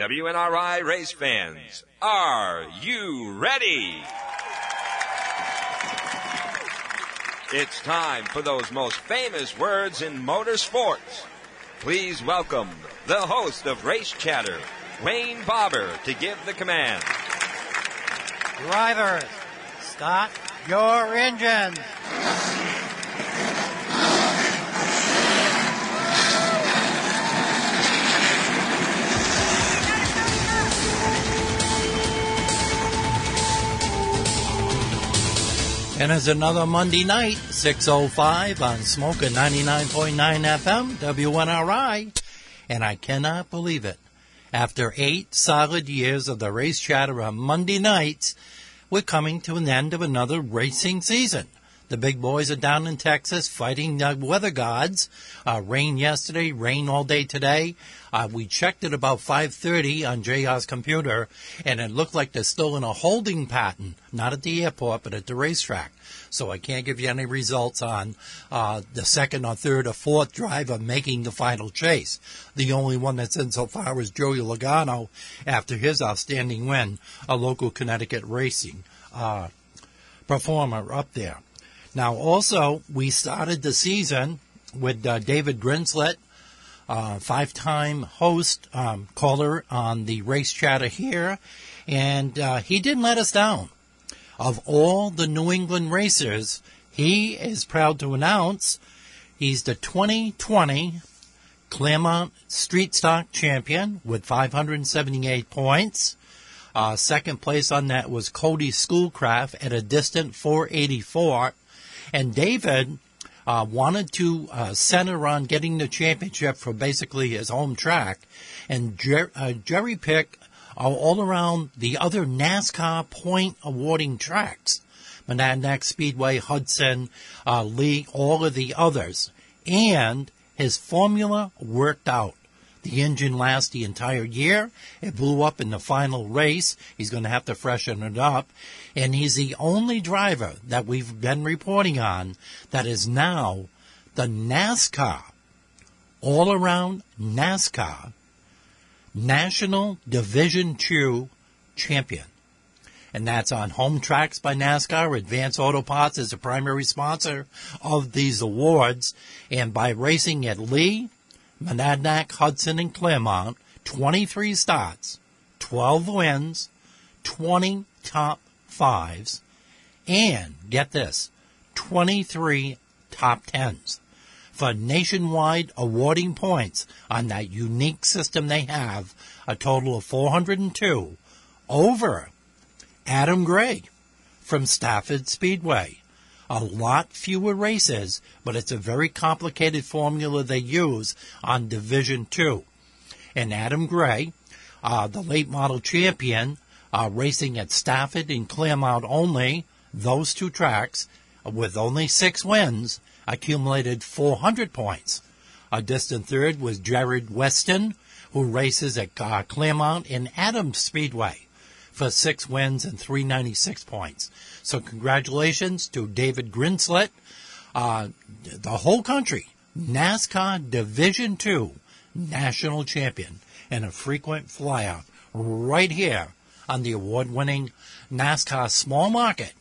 WNRI race fans, are you ready? It's time for those most famous words in motorsports. Please welcome the host of Race Chatter, Wayne Bobber, to give the command. Drivers, start your engines. And it's another Monday night, 6.05 on Smoker 99.9 FM, WNRI. And I cannot believe it. After eight solid years of the race chatter on Monday nights, we're coming to an end of another racing season. The big boys are down in Texas fighting the weather gods. Uh, rain yesterday, rain all day today. Uh, we checked it about 5:30 on JR's computer, and it looked like they're still in a holding pattern, not at the airport, but at the racetrack. So I can't give you any results on uh, the second or third or fourth driver making the final chase. The only one that's in so far is Joey Logano after his outstanding win, a local Connecticut racing uh, performer up there. Now, also, we started the season with uh, David Grinslet, uh, five time host, um, caller on the race chatter here, and uh, he didn't let us down. Of all the New England racers, he is proud to announce he's the 2020 Claremont Street Stock Champion with 578 points. Uh, second place on that was Cody Schoolcraft at a distant 484. And David uh, wanted to uh, center on getting the championship for basically his home track and jer- uh, jerry pick all around the other NASCAR point awarding tracks. Monadnock Speedway, Hudson, uh, Lee, all of the others. And his formula worked out. The engine lasts the entire year. It blew up in the final race. He's going to have to freshen it up. And he's the only driver that we've been reporting on that is now the NASCAR, all around NASCAR, National Division Two champion. And that's on home tracks by NASCAR. Advance Auto Parts is the primary sponsor of these awards. And by racing at Lee, Monadnock, Hudson, and Claremont, 23 starts, 12 wins, 20 top fives, and get this, 23 top tens for nationwide awarding points on that unique system they have, a total of 402 over Adam Gray from Stafford Speedway. A lot fewer races, but it's a very complicated formula they use on Division 2. And Adam Gray, uh, the late model champion, uh, racing at Stafford and Claremont only, those two tracks, with only six wins, accumulated 400 points. A distant third was Jared Weston, who races at uh, Claremont and Adams Speedway for six wins and 396 points. So congratulations to David Grinslet, uh, the whole country, NASCAR Division Two national champion and a frequent flyer right here on the award-winning NASCAR Small Market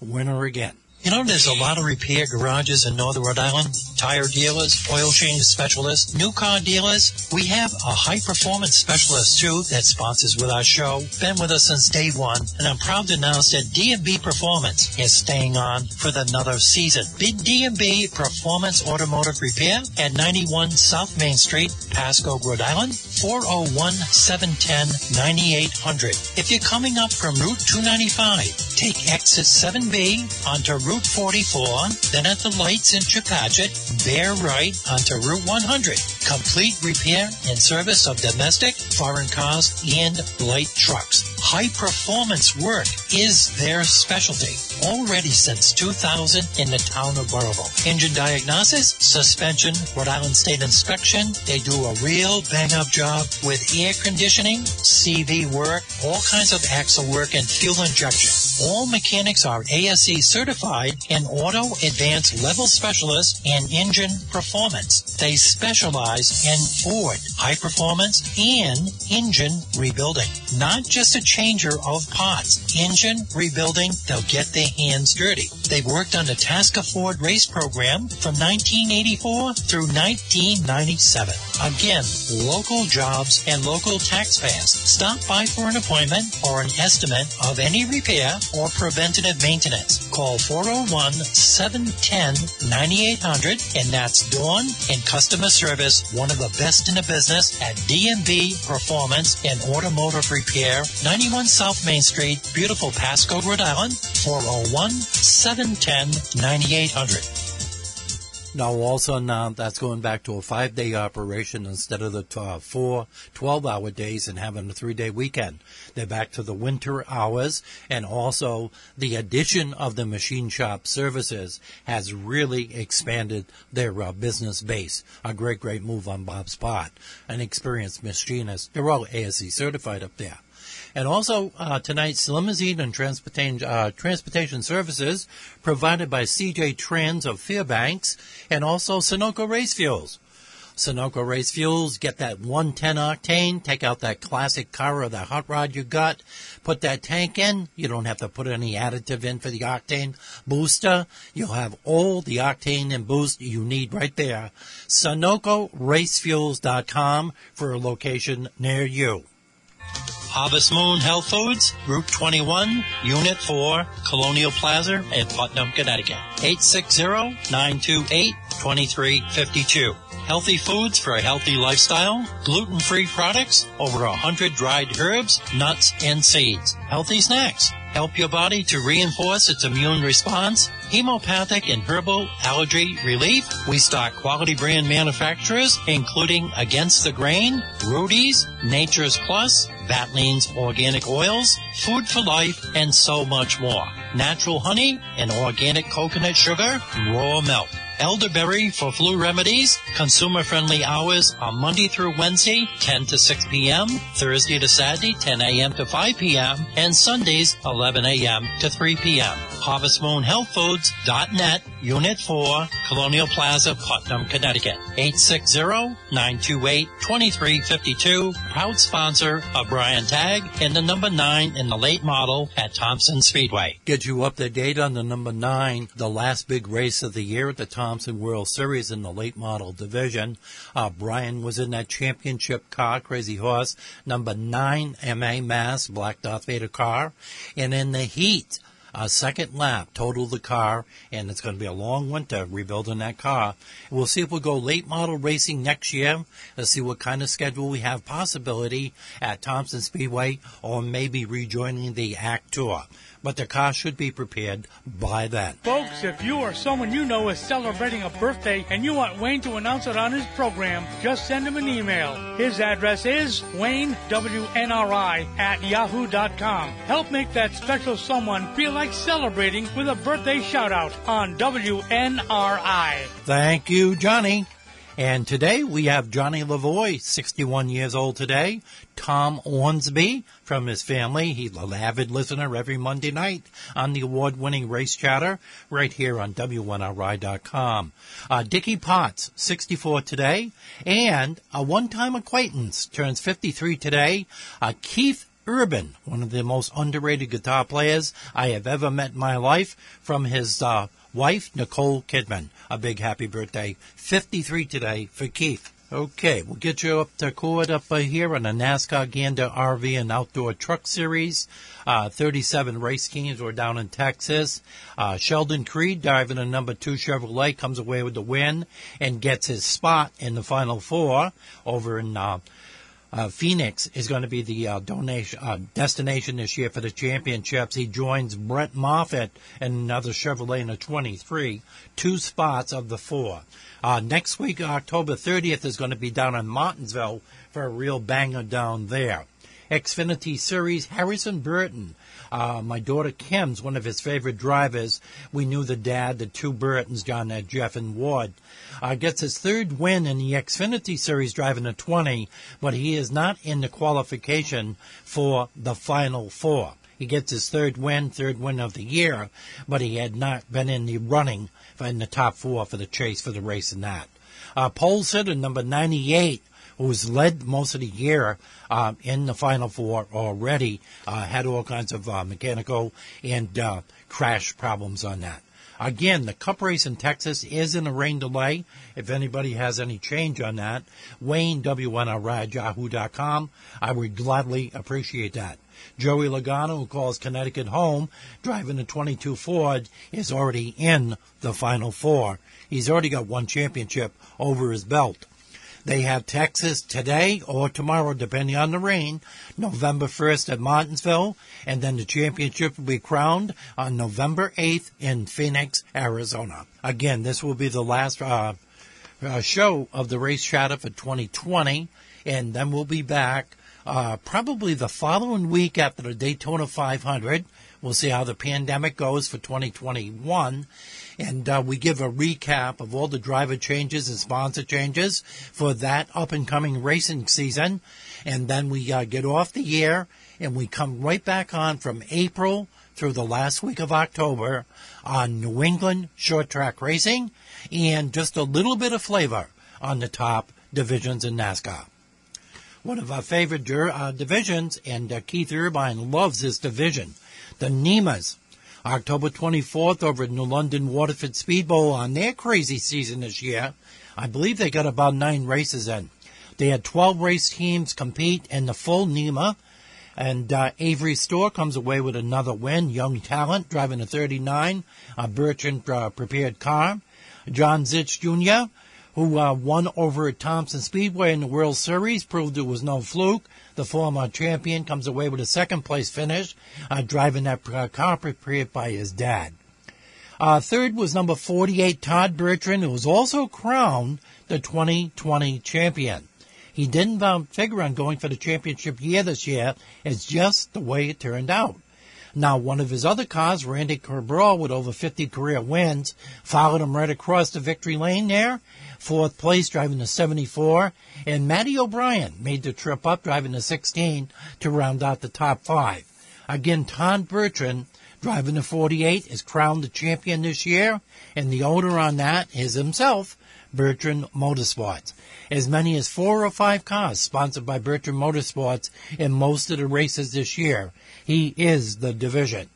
winner again. You know, there's a lot of repair garages in Northern Rhode Island, tire dealers, oil change specialists, new car dealers. We have a high performance specialist too that sponsors with our show. Been with us since day one, and I'm proud to announce that D&B Performance is staying on for another season. Big D&B Performance Automotive Repair at 91 South Main Street, Pascoag, Rhode Island, 401-710-9800. If you're coming up from Route 295, take exit 7B onto Route 44, then at the lights in Chepachet, bear right onto Route 100. Complete repair and service of domestic, foreign cars, and light trucks. High performance work is their specialty. Already since 2000 in the town of Burrillville. Engine diagnosis, suspension, Rhode Island State inspection. They do a real bang up job with air conditioning, CV work, all kinds of axle work, and fuel injection. All mechanics are ASE certified and auto advanced level specialists in engine performance. They specialize in Ford high performance and engine rebuilding. Not just a changer of parts. Engine rebuilding, they'll get their hands dirty. They've worked on the Tasca Ford race program from 1984 through 1997. Again, local jobs and local taxpayers. Stop by for an appointment or an estimate of any repair or preventative maintenance. Call 401 710 9800 and that's Dawn in customer service, one of the best in the business at D&B Performance and Automotive Repair, 91 South Main Street, beautiful Pascoag, Rhode Island, 401 710 9800. Now, also now that's going back to a five day operation instead of the uh, four 12 hour days and having a three day weekend. They're back to the winter hours and also the addition of the machine shop services has really expanded their uh, business base. A great, great move on Bob's part. An experienced machinist. They're all ASE certified up there. And also uh, tonight's limousine and transportation uh, transportation services provided by CJ Trans of Fairbanks and also Sunoco Race Fuels. Sunoco Race Fuels, get that 110 octane, take out that classic car or that hot rod you got, put that tank in. You don't have to put any additive in for the octane booster. You'll have all the octane and boost you need right there. SunocoRaceFuels.com for a location near you. Harvest Moon Health Foods, Route 21, Unit 4, Colonial Plaza in Putnam, Connecticut. 860-928-2352. Healthy foods for a healthy lifestyle, gluten-free products, over a hundred dried herbs, nuts, and seeds. Healthy snacks. Help your body to reinforce its immune response. Homeopathic and herbal allergy relief. We stock quality brand manufacturers, including Against the Grain, Rudi's, Nature's Plus, Vatline's organic oils, Food for Life, and so much more. Natural honey and organic coconut sugar, raw milk. Elderberry for flu remedies. Consumer friendly hours are Monday through Wednesday, 10 to 6 p.m., Thursday to Saturday, 10 a.m. to 5 p.m., and Sundays, 11 a.m. to 3 p.m. HarvestMoonHealthFoods.net, Unit 4, Colonial Plaza, Putnam, Connecticut. 860-928-2352. Proud sponsor of Brian Tag and the number 9 in the late model at Thompson Speedway. Get you up to date on the number 9, the last big race of the year at the Thompson World Series in the late model division. Uh, Brian was in that championship car, Crazy Horse, number 9 MA Mass, Black Darth Vader car. And in the heat, a second lap, total the car, and it's going to be a long winter rebuilding that car. We'll see if we'll go late model racing next year. Let's see what kind of schedule we have possibility at Thompson Speedway or maybe rejoining the ACT Tour. But the car should be prepared by then. Folks, if you or someone you know is celebrating a birthday and you want Wayne to announce it on his program, just send him an email. His address is WayneWNRI at yahoo.com. Help make that special someone feel like celebrating with a birthday shout out on WNRI. Thank you, Johnny. And today we have Johnny Lavoy, 61 years old today. Tom Ornsby from his family. He's an avid listener every Monday night on the award-winning Race Chatter right here on WNRI.com. Uh, Dickie Potts, 64 today. And a one-time acquaintance turns 53 today. Uh, Keith Urban, one of the most underrated guitar players I have ever met in my life, from his uh, wife, Nicole Kidman. A big happy birthday. 53 today for Keith. Okay, we'll get you up to court up here on the NASCAR Gander RV and Outdoor Truck Series. Uh, 37 race teams were down in Texas. Uh, Sheldon Creed, driving a number two Chevrolet, comes away with the win and gets his spot in the final four over in uh, uh, Phoenix is going to be the uh, donation uh, destination this year for the championships. He joins Brett Moffitt and another Chevrolet in a 23, two spots of the four. Uh, next week, October 30th, is going to be down in Martinsville for a real banger down there. Xfinity Series, Harrison Burton. Uh, my daughter Kim's one of his favorite drivers. We knew the dad, the two Burtons, John, uh, Jeff and Ward. Uh, gets his third win in the Xfinity Series driving a 20, but he is not in the qualification for the final four. He gets his third win, third win of the year, but he had not been in the running in the top four for the chase for the race in that. Uh, pole sitter number 98, who's led most of the year uh, in the final four already, uh, had all kinds of uh, mechanical and uh, crash problems on that. Again, the Cup race in Texas is in a rain delay. If anybody has any change on that, Wayne, WNRI, yahoo.com. I would gladly appreciate that. Joey Logano, who calls Connecticut home, driving a 22 Ford, is already in the Final Four. He's already got one championship over his belt. They have Texas today or tomorrow, depending on the rain, November 1st at Martinsville, and then the championship will be crowned on November 8th in Phoenix, Arizona. Again, this will be the last uh, uh, show of the Race Chatter for 2020, and then we'll be back uh, probably the following week after the Daytona 500. We'll see how the pandemic goes for 2021 and uh, we give a recap of all the driver changes and sponsor changes for that up and coming racing season. And then we uh, get off the air and we come right back on from April through the last week of October on New England short track racing and just a little bit of flavor on the top divisions in NASCAR. One of our favorite uh, divisions, and uh, Keith Irvine loves this division, the NEMAs. October 24th over at New London Waterford Speedbowl on their crazy season this year. I believe they got about nine races in. They had 12 race teams compete in the full NEMA. And uh, Avery Store comes away with another win. Young talent driving a 39 a Bertrand uh, prepared car. John Zitch Jr who uh, won over at Thompson Speedway in the World Series, proved it was no fluke. The former champion comes away with a second place finish, uh, driving that uh, car prepared by his dad. Uh, third was number 48, Todd Bertrand, who was also crowned the 2020 champion. He didn't um, figure on going for the championship year this year. It's just the way it turned out. Now, one of his other cars, Randy Cabral, with over 50 career wins, followed him right across the victory lane there fourth place driving the 74, and Matty O'Brien made the trip up driving the 16 to round out the top five. Again, Todd Bertrand driving the 48 is crowned the champion this year, and the owner on that is himself, Bertrand Motorsports. As many as four or five cars sponsored by Bertrand Motorsports in most of the races this year. He is the division.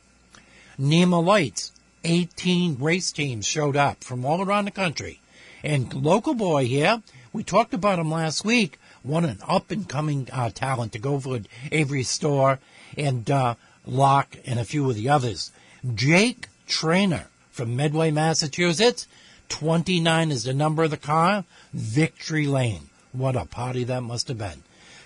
NEMA Lights, 18 race teams showed up from all around the country. And local boy here, we talked about him last week, won an up and coming uh, talent to go for Avery Store and uh, Locke and a few of the others. Jake Trainer from Medway, Massachusetts. 29 is the number of the car. Victory Lane. What a party that must have been.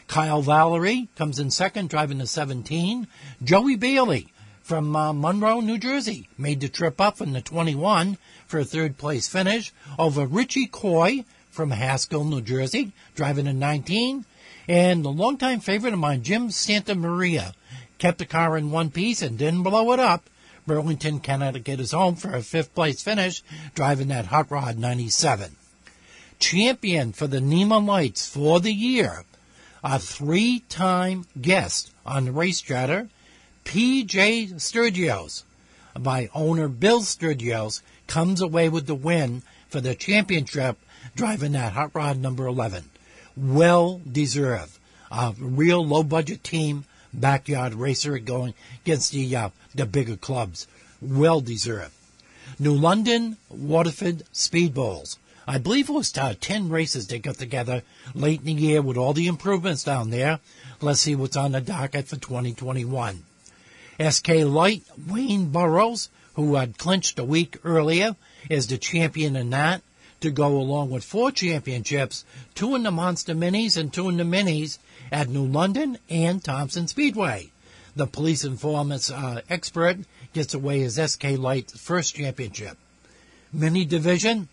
Kyle Valerie comes in second, driving the 17. Joey Bailey from uh, Monroe, New Jersey, made the trip up in the 21 for a third place finish over Richie Coy from Haskell, New Jersey, driving a 19. And the longtime favorite of mine, Jim Santa Maria, kept the car in one piece and didn't blow it up. Burlington, Connecticut is home for a fifth place finish, driving that Hot Rod 97. Champion for the NEMA Lights for the year, a three time guest on the race chatter, PJ Sturgios, by owner Bill Sturgios, comes away with the win for the championship driving that hot rod number 11. Well deserved. A real low budget team, backyard racer going against the, uh, the bigger clubs. Well deserved. New London Waterford Speed Bowls. I believe it was uh, 10 races they got together late in the year with all the improvements down there. Let's see what's on the docket for 2021. SK Light, Wayne Burrows, who had clinched a week earlier, is the champion in that to go along with four championships, two in the Monster Minis and two in the Minis at New London and Thompson Speedway. The police informant's uh, expert gets away his SK Light first championship. Mini division,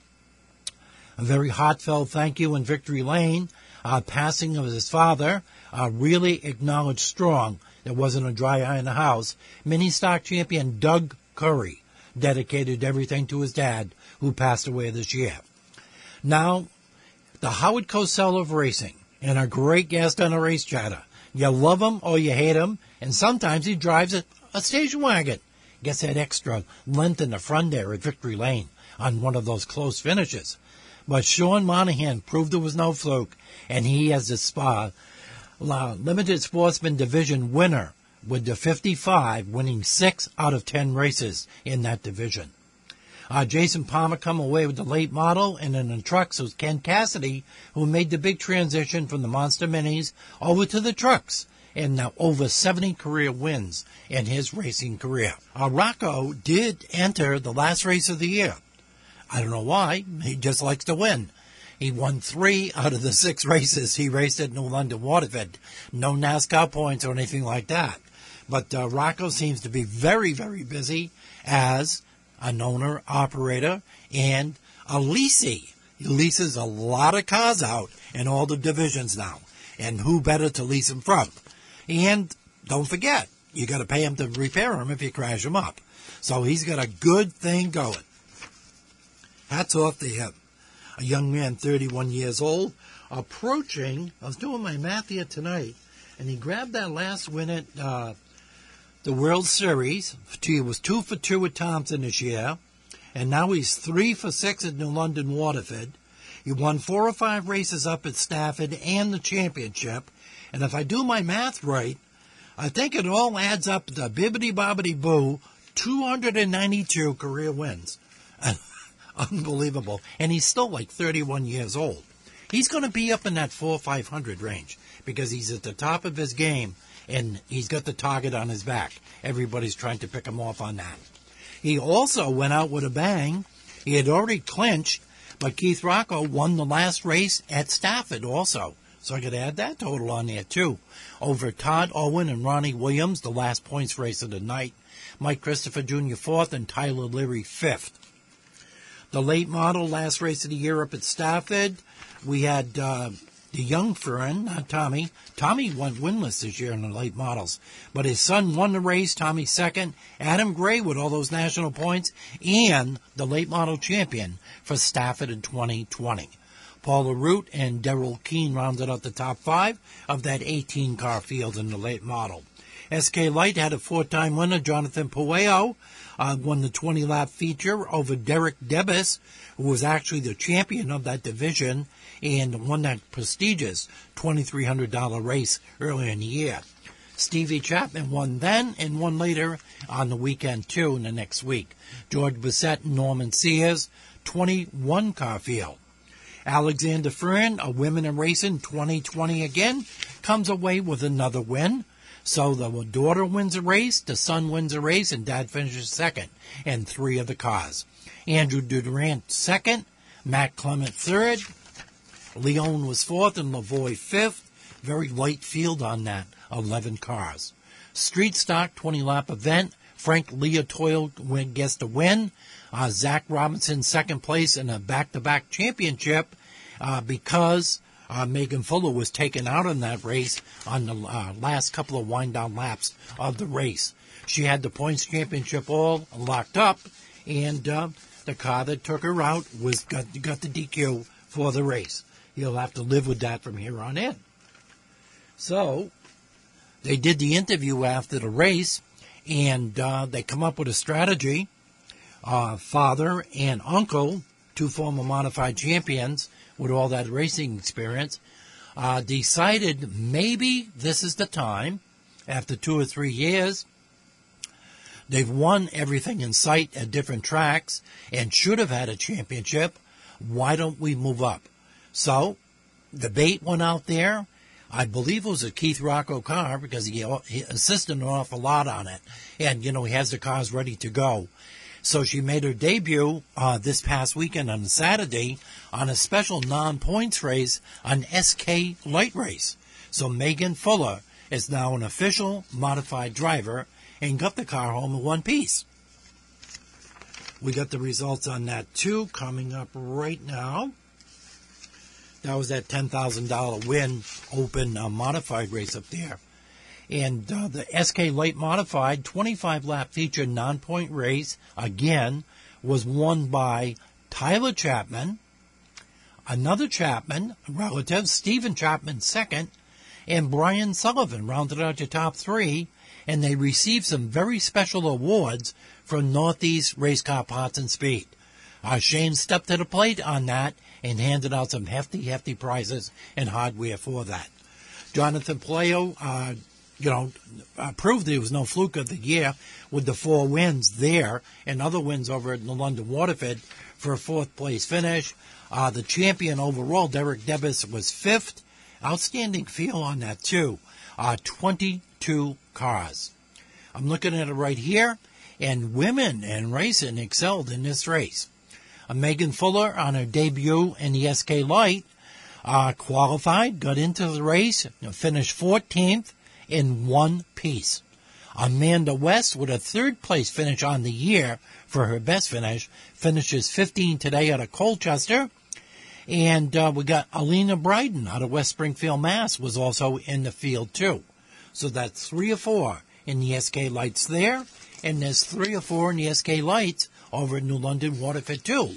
a very heartfelt thank you in Victory Lane. Uh, passing of his father, uh, really acknowledged strong. There wasn't a dry eye in the house. Mini stock champion Doug Curry dedicated everything to his dad, who passed away this year. Now, the Howard Cosell of racing, and a great guest on a race chatter. You love him or you hate him, and sometimes he drives it a station wagon. Gets that extra length in the front there at Victory Lane on one of those close finishes. But Sean Monahan proved it was no fluke, and he has the spa limited sportsman division winner with the 55 winning six out of 10 races in that division. Uh, Jason Palmer come away with the late model, and in the trucks was Ken Cassidy, who made the big transition from the Monster Minis over to the trucks, and now over 70 career wins in his racing career. Uh, Rocco did enter the last race of the year. I don't know why. He just likes to win. He won three out of the six races he raced at New London Waterford. No NASCAR points or anything like that. But uh, Rocco seems to be very, very busy as an owner, operator, and a leasee. He leases a lot of cars out in all the divisions now. And who better to lease them from? And don't forget, you got to pay him to repair them if you crash them up. So he's got a good thing going. Hats off to him. A young man, 31 years old, approaching. I was doing my math here tonight, and he grabbed that last win at uh, the World Series. He was two for two with Thompson this year, and now he's three for six at New London Waterford. He won four or five races up at Stafford and the championship. And if I do my math right, I think it all adds up to bibbity bobbity boo, 292 career wins. Unbelievable. And he's still like 31 years old. He's going to be up in that 4 500 range because he's at the top of his game and he's got the target on his back. Everybody's trying to pick him off on that. He also went out with a bang. He had already clinched, but Keith Rocco won the last race at Stafford also. So I could add that total on there too. Over Todd Owen and Ronnie Williams, the last points race of the night. Mike Christopher Jr. fourth and Tyler Leary fifth. The late model last race of the year up at Stafford. We had uh, the young friend, not Tommy. Tommy went winless this year in the late models, but his son won the race. Tommy second. Adam Gray with all those national points and the late model champion for Stafford in 2020. Paula Root and Daryl Keene rounded out the top five of that 18 car field in the late model. SK Light had a four-time winner, Jonathan Pueo, uh, won the 20 lap feature over Derek Debus, who was actually the champion of that division and won that prestigious $2,300 race earlier in the year. Stevie Chapman won then and won later on the weekend too in the next week. George Bissett and Norman Sears, 21 car field. Alexander Fern, a women in racing 2020 again, comes away with another win. So the daughter wins a race, the son wins a race, and dad finishes second in three of the cars. Andrew Durant second, Matt Clement third, Leon was fourth and Lavoy fifth. Very light field on that, 11 cars. Street stock 20 lap event. Frank Leotoil gets the win. Uh, Zach Robinson second place in a back-to-back championship uh, because uh, Megan Fuller was taken out in that race on the uh, last couple of wind-down laps of the race. She had the points championship all locked up, and uh, the car that took her out was got, got the DQ for the race. You'll have to live with that from here on in. So, they did the interview after the race, and uh, they come up with a strategy. Uh, father and uncle, two former modified champions with all that racing experience, uh, decided maybe this is the time, after two or three years, they've won everything in sight at different tracks and should have had a championship. Why don't we move up? So the bait went out there. I believe it was a Keith Rocco car because he, he assisted an awful lot on it. And, you know, he has the cars ready to go. So she made her debut uh, this past weekend on Saturday on a special non-points race on SK Light Race. So Megan Fuller is now an official modified driver and got the car home in one piece. We got the results on that too coming up right now. That was that $10,000 win open uh, modified race up there. And uh, the SK Light Modified 25 lap feature non point race, again, was won by Tyler Chapman, another Chapman, relative, Stephen Chapman second, and Brian Sullivan rounded out your top three, and they received some very special awards from Northeast Race Car Parts and Speed. Uh, Shane stepped to the plate on that and handed out some hefty, hefty prizes and hardware for that. Jonathan Playo, uh, you know, uh, proved there was no fluke of the year with the four wins there and other wins over at the London Waterford for a fourth place finish. Uh, the champion overall, Derek Debus, was fifth. Outstanding feel on that too. Uh, 22 cars. I'm looking at it right here, and women and racing excelled in this race. Uh, Megan Fuller on her debut in the SK Light uh, qualified, got into the race, finished 14th in one piece. Amanda West with a third place finish on the year for her best finish, finishes 15 today out of Colchester. And uh, we got Alina Bryden out of West Springfield, Mass, was also in the field too. So that's three or four in the SK Lights there, and there's three or four in the SK Lights over at New London Waterford too.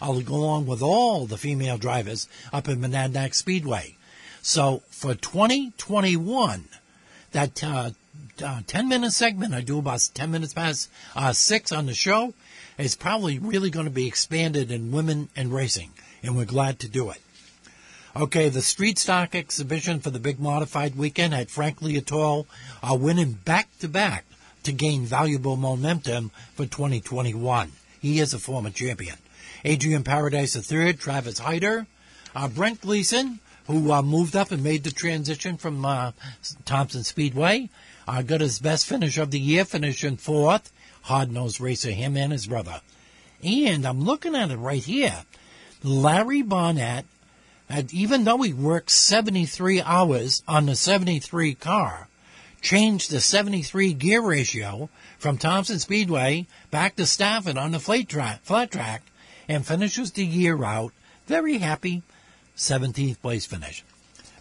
I'll go along with all the female drivers up in Monadnock Speedway. So for 2021, that uh, uh, 10 minute segment I do about 10 minutes past uh, 6 on the show is probably really going to be expanded in women and racing, and we're glad to do it. Okay, the street stock exhibition for the big modified weekend had Frank Lietol uh, winning back to back to gain valuable momentum for 2021. He is a former champion. Adrian Paradise III, Travis Hyder, uh, Brent Gleason, who uh, moved up and made the transition from uh, Thompson Speedway, uh, got his best finish of the year, finishing fourth. Hard-nosed racer, him and his brother. And I'm looking at it right here. Larry Barnett, and even though he worked 73 hours on the 73 car, changed the 73 gear ratio from Thompson Speedway back to Stafford on the flat track, flat track and finishes the year out very happy, 17th place finish.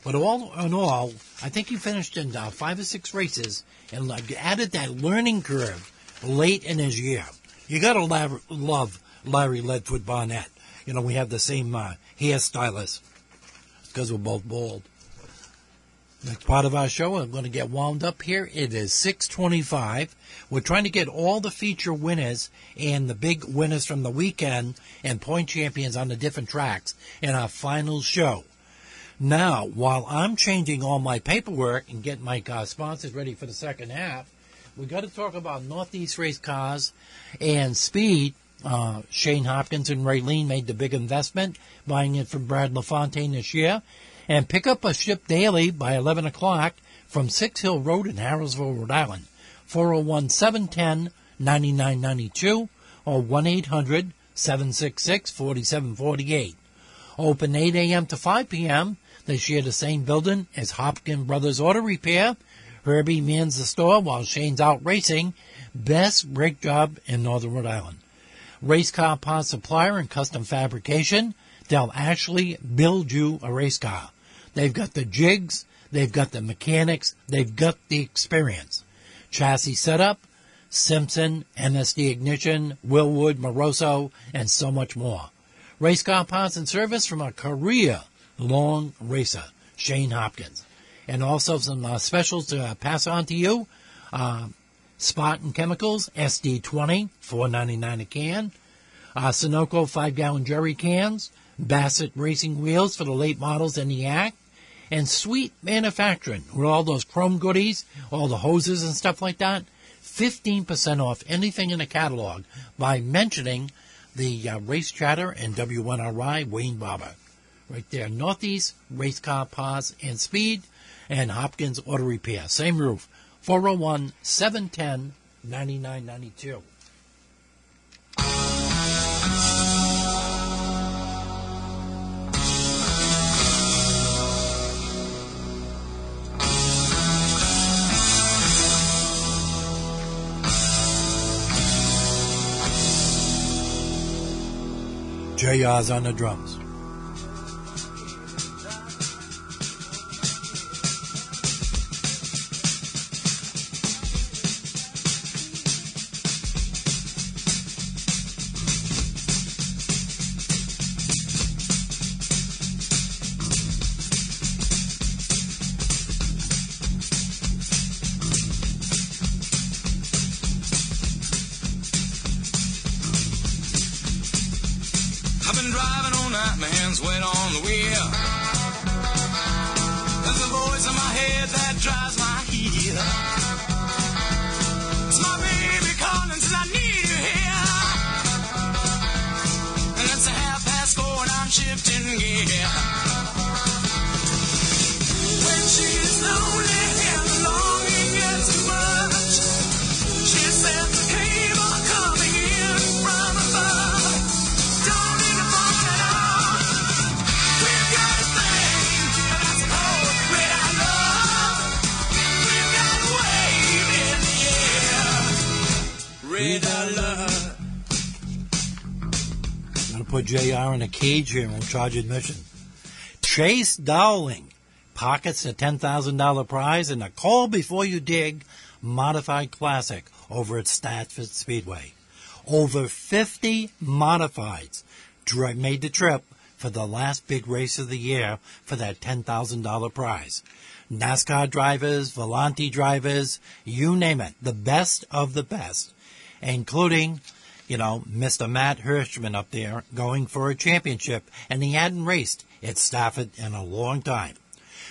But all in all, I think he finished in uh, five or six races and added that learning curve late in his year. You gotta love Larry Leadfoot Barnett. You know, we have the same uh, hairstylist because we're both bald. Next part of our show, I'm going to get wound up here. It is 625. We're trying to get all the feature winners and the big winners from the weekend and point champions on the different tracks in our final show. Now, while I'm changing all my paperwork and getting my uh, sponsors ready for the second half, we got to talk about Northeast Race Cars and Speed. Uh, Shane Hopkins and Raylene made the big investment buying it from Brad LaFontaine this year and pick up a ship daily by 11 o'clock from Six Hill Road in Harrisville, Rhode Island. 401 710 9992 or 1 800 766 4748. Open 8 a.m. to 5 p.m. They share the same building as Hopkins Brothers Auto Repair. Herbie mans the store while Shane's out racing. Best brake job in Northern Rhode Island. Race car parts supplier and custom fabrication. They'll actually build you a race car. They've got the jigs, they've got the mechanics, they've got the experience. Chassis setup, Simpson, MSD ignition, Wilwood, Moroso, and so much more. Race car parts and service from a career long racer, Shane Hopkins. And also some uh, specials to uh, pass on to you. Uh, Spartan Chemicals, SD20, $4.99 a can. Uh, Sunoco 5 gallon jerry cans. Bassett Racing Wheels for the late models in the Act and Sweet Manufacturing with all those chrome goodies, all the hoses and stuff like that. 15% off anything in the catalog by mentioning the uh, Race Chatter and WNRI Wayne Barber. Right there, Northeast Race Car Parts and Speed and Hopkins Auto Repair. Same roof, 401 710 9992. JR's on the drums. Put JR in a cage here and we'll charge admission. Chase Dowling pockets a $10,000 prize in a Call Before You Dig modified classic over at Stafford Speedway. Over 50 modifieds made the trip for the last big race of the year for that $10,000 prize. NASCAR drivers, Volante drivers, you name it, the best of the best, including you know, Mr. Matt Hirschman up there going for a championship, and he hadn't raced at Stafford in a long time.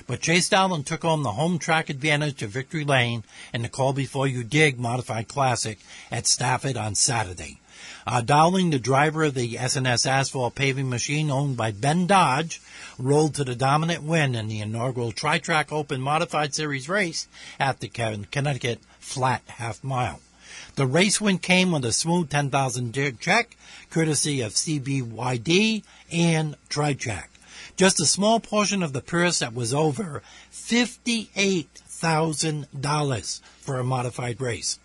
But Chase Dowling took home the home track advantage to Victory Lane in the Call Before You Dig Modified Classic at Stafford on Saturday. Uh, Dowling, the driver of the SNS asphalt paving machine owned by Ben Dodge, rolled to the dominant win in the inaugural Tri-Track Open Modified Series race at the Connecticut Flat Half Mile. The race win came with a smooth 10,000 check, courtesy of CBYD and TriCheck. Just a small portion of the purse that was over $58,000 for a modified race.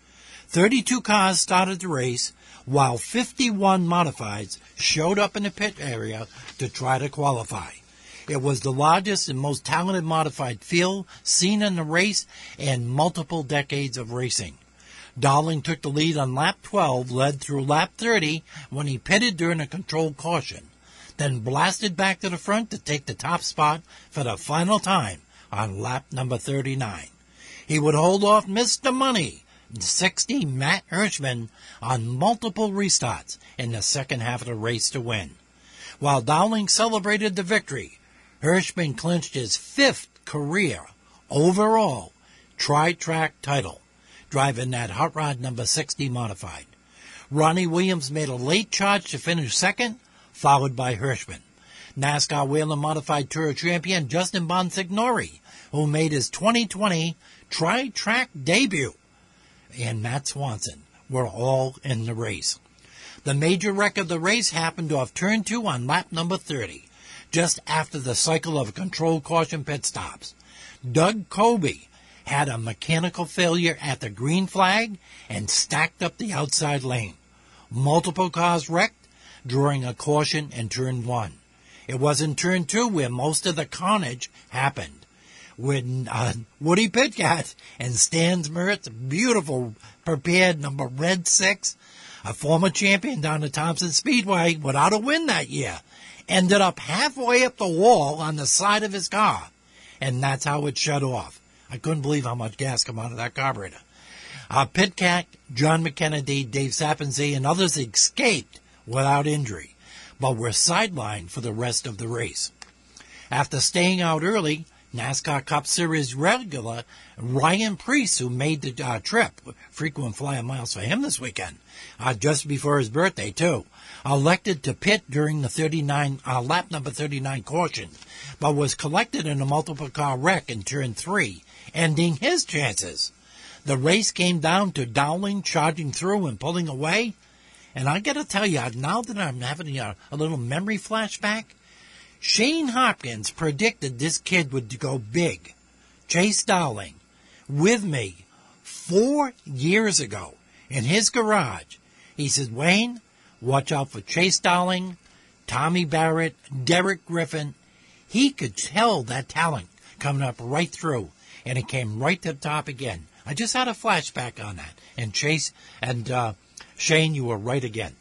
32 cars started the race, while 51 modifieds showed up in the pit area to try to qualify. It was the largest and most talented modified field seen in the race in multiple decades of racing. Dowling took the lead on lap 12, led through lap 30 when he pitted during a controlled caution, then blasted back to the front to take the top spot for the final time on lap number 39. He would hold off Mr. Money, 60 Matt Hirschman, on multiple restarts in the second half of the race to win. While Dowling celebrated the victory, Hirschman clinched his fifth career overall tri-track title driving that hot rod number 60 modified. Ronnie Williams made a late charge to finish second, followed by Hirschman. NASCAR Whelen Modified Tour champion Justin Bonsignore, who made his 2020 tri-track debut, and Matt Swanson were all in the race. The major wreck of the race happened off turn two on lap number 30, just after the cycle of controlled caution pit stops. Doug Coby had a mechanical failure at the green flag and stacked up the outside lane. Multiple cars wrecked during a caution in turn one. It was in turn two where most of the carnage happened. When uh, Woody Pitkat and Stan Mertz, beautiful prepared number red six, a former champion down at Thompson Speedway without a win that year, ended up halfway up the wall on the side of his car. And that's how it shut off. I couldn't believe how much gas came out of that carburetor. Uh, John McKennedy, Dave Sapienza, and others escaped without injury, but were sidelined for the rest of the race. After staying out early, NASCAR Cup Series regular Ryan Preece, who made the uh, trip, frequent flyer miles for him this weekend, uh, just before his birthday too, elected to pit during the 39 uh, lap number 39 caution, but was collected in a multiple car wreck in turn three ending his chances. The race came down to Dowling charging through and pulling away. And I got to tell you, now that I'm having a, a little memory flashback, Shane Hopkins predicted this kid would go big. Chase Dowling, with me, four years ago in his garage. He said, Wayne, watch out for Chase Dowling, Tommy Barrett, Derek Griffin. He could tell that talent coming up right through and it came right to the top again. I just had a flashback on that. And Chase and uh, Shane, you were right again.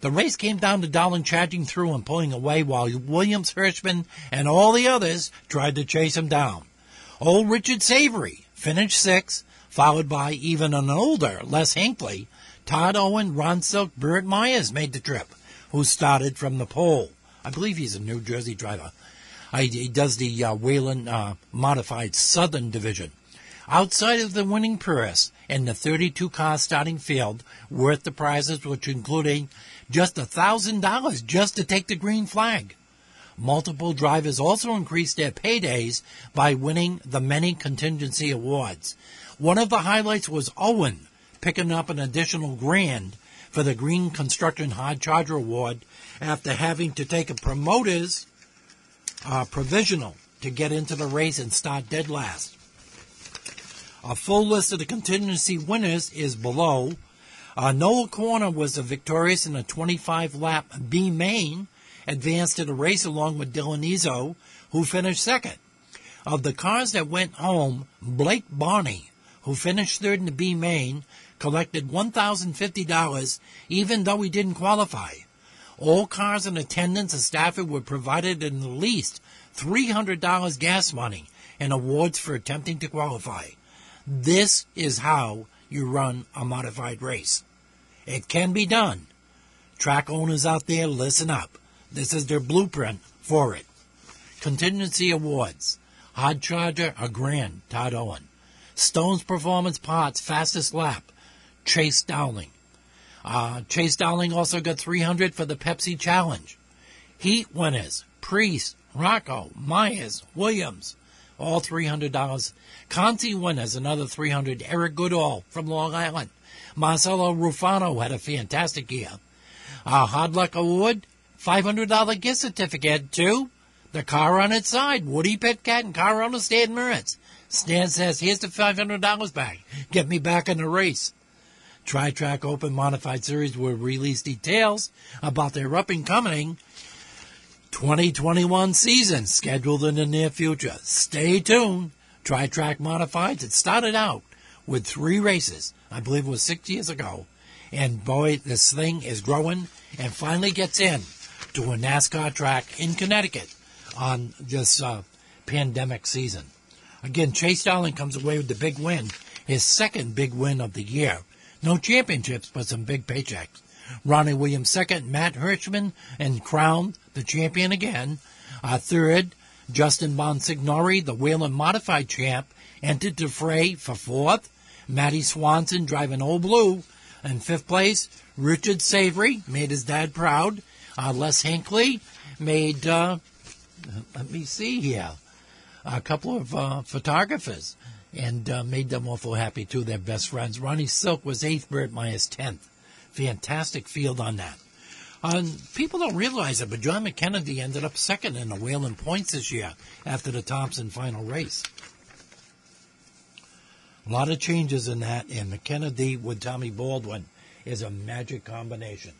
The race came down to Dowling charging through and pulling away while Williams, Hirschman, and all the others tried to chase him down. Old Richard Savary finished sixth, followed by even an older Les Hinckley. Todd Owen, Ron Silk, Burt Myers made the trip, who started from the pole. I believe he's a New Jersey driver. Uh, he, does the uh, Whelen uh, Modified Southern Division. Outside of the winning purse and the 32 car starting field worth the prizes, which including just a thousand dollars just to take the green flag. Multiple drivers also increased their paydays by winning the many contingency awards. One of the highlights was Owen picking up an additional grand for the Green Construction Hard Charger Award after having to take a promoter's uh, provisional to get into the race and start dead last. A full list of the contingency winners is below. Uh, Noel Corner was victorious in a 25 lap B main, advanced to the race along with Dylan Izzo, who finished second. Of the cars that went home, Blake Barney, who finished third in the B main, collected $1,050 even though he didn't qualify. All cars in attendance and Stafford were provided at least $300 gas money and awards for attempting to qualify. This is how you run a modified race. It can be done. Track owners out there, listen up. This is their blueprint for it. Contingency awards. Hard Charger, a grand, Todd Owen. Stones Performance Parts, fastest lap, Chase Dowling. Uh, Chase Dowling also got 300 for the Pepsi Challenge. Heat winners, Preece, Rocco, Myers, Williams, all $300. Conti winners, another 300. Eric Goodale from Long Island. Marcelo Rufrano had a fantastic year. A Hard Luck Award, $500 gift certificate to the car on its side. Woody Pitkat and car owner Stan Meritz. Stan says, here's the $500 back. Get me back in the race. Tri-Track Open Modified Series will release details about their up and coming 2021 season scheduled in the near future. Stay tuned. Tri-Track Modifieds, it started out with three races, I believe it was six years ago. And boy, this thing is growing and finally gets in to a NASCAR track in Connecticut on this uh, pandemic season. Again, Chase Dowling comes away with the big win, his second big win of the year. No championships, but some big paychecks. Ronnie Williams second, Matt Hirschman, and crowned the champion again. Uh, third, Justin Bonsignore, the Whelen Modified champ, entered the fray for fourth. Matty Swanson driving Old Blue. In fifth place, Richard Savary made his dad proud. Uh, Les Hinkley made, uh, let me see here, a couple of uh, photographers and uh, made them awful happy too. Their best friends. Ronnie Silk was eighth, Burt Myers tenth. Fantastic field on that. Um, people don't realize it, but John McKennedy ended up second in the Whelen points this year after the Thompson final race. A lot of changes in that, and McKennedy with Tommy Baldwin is a magic combination.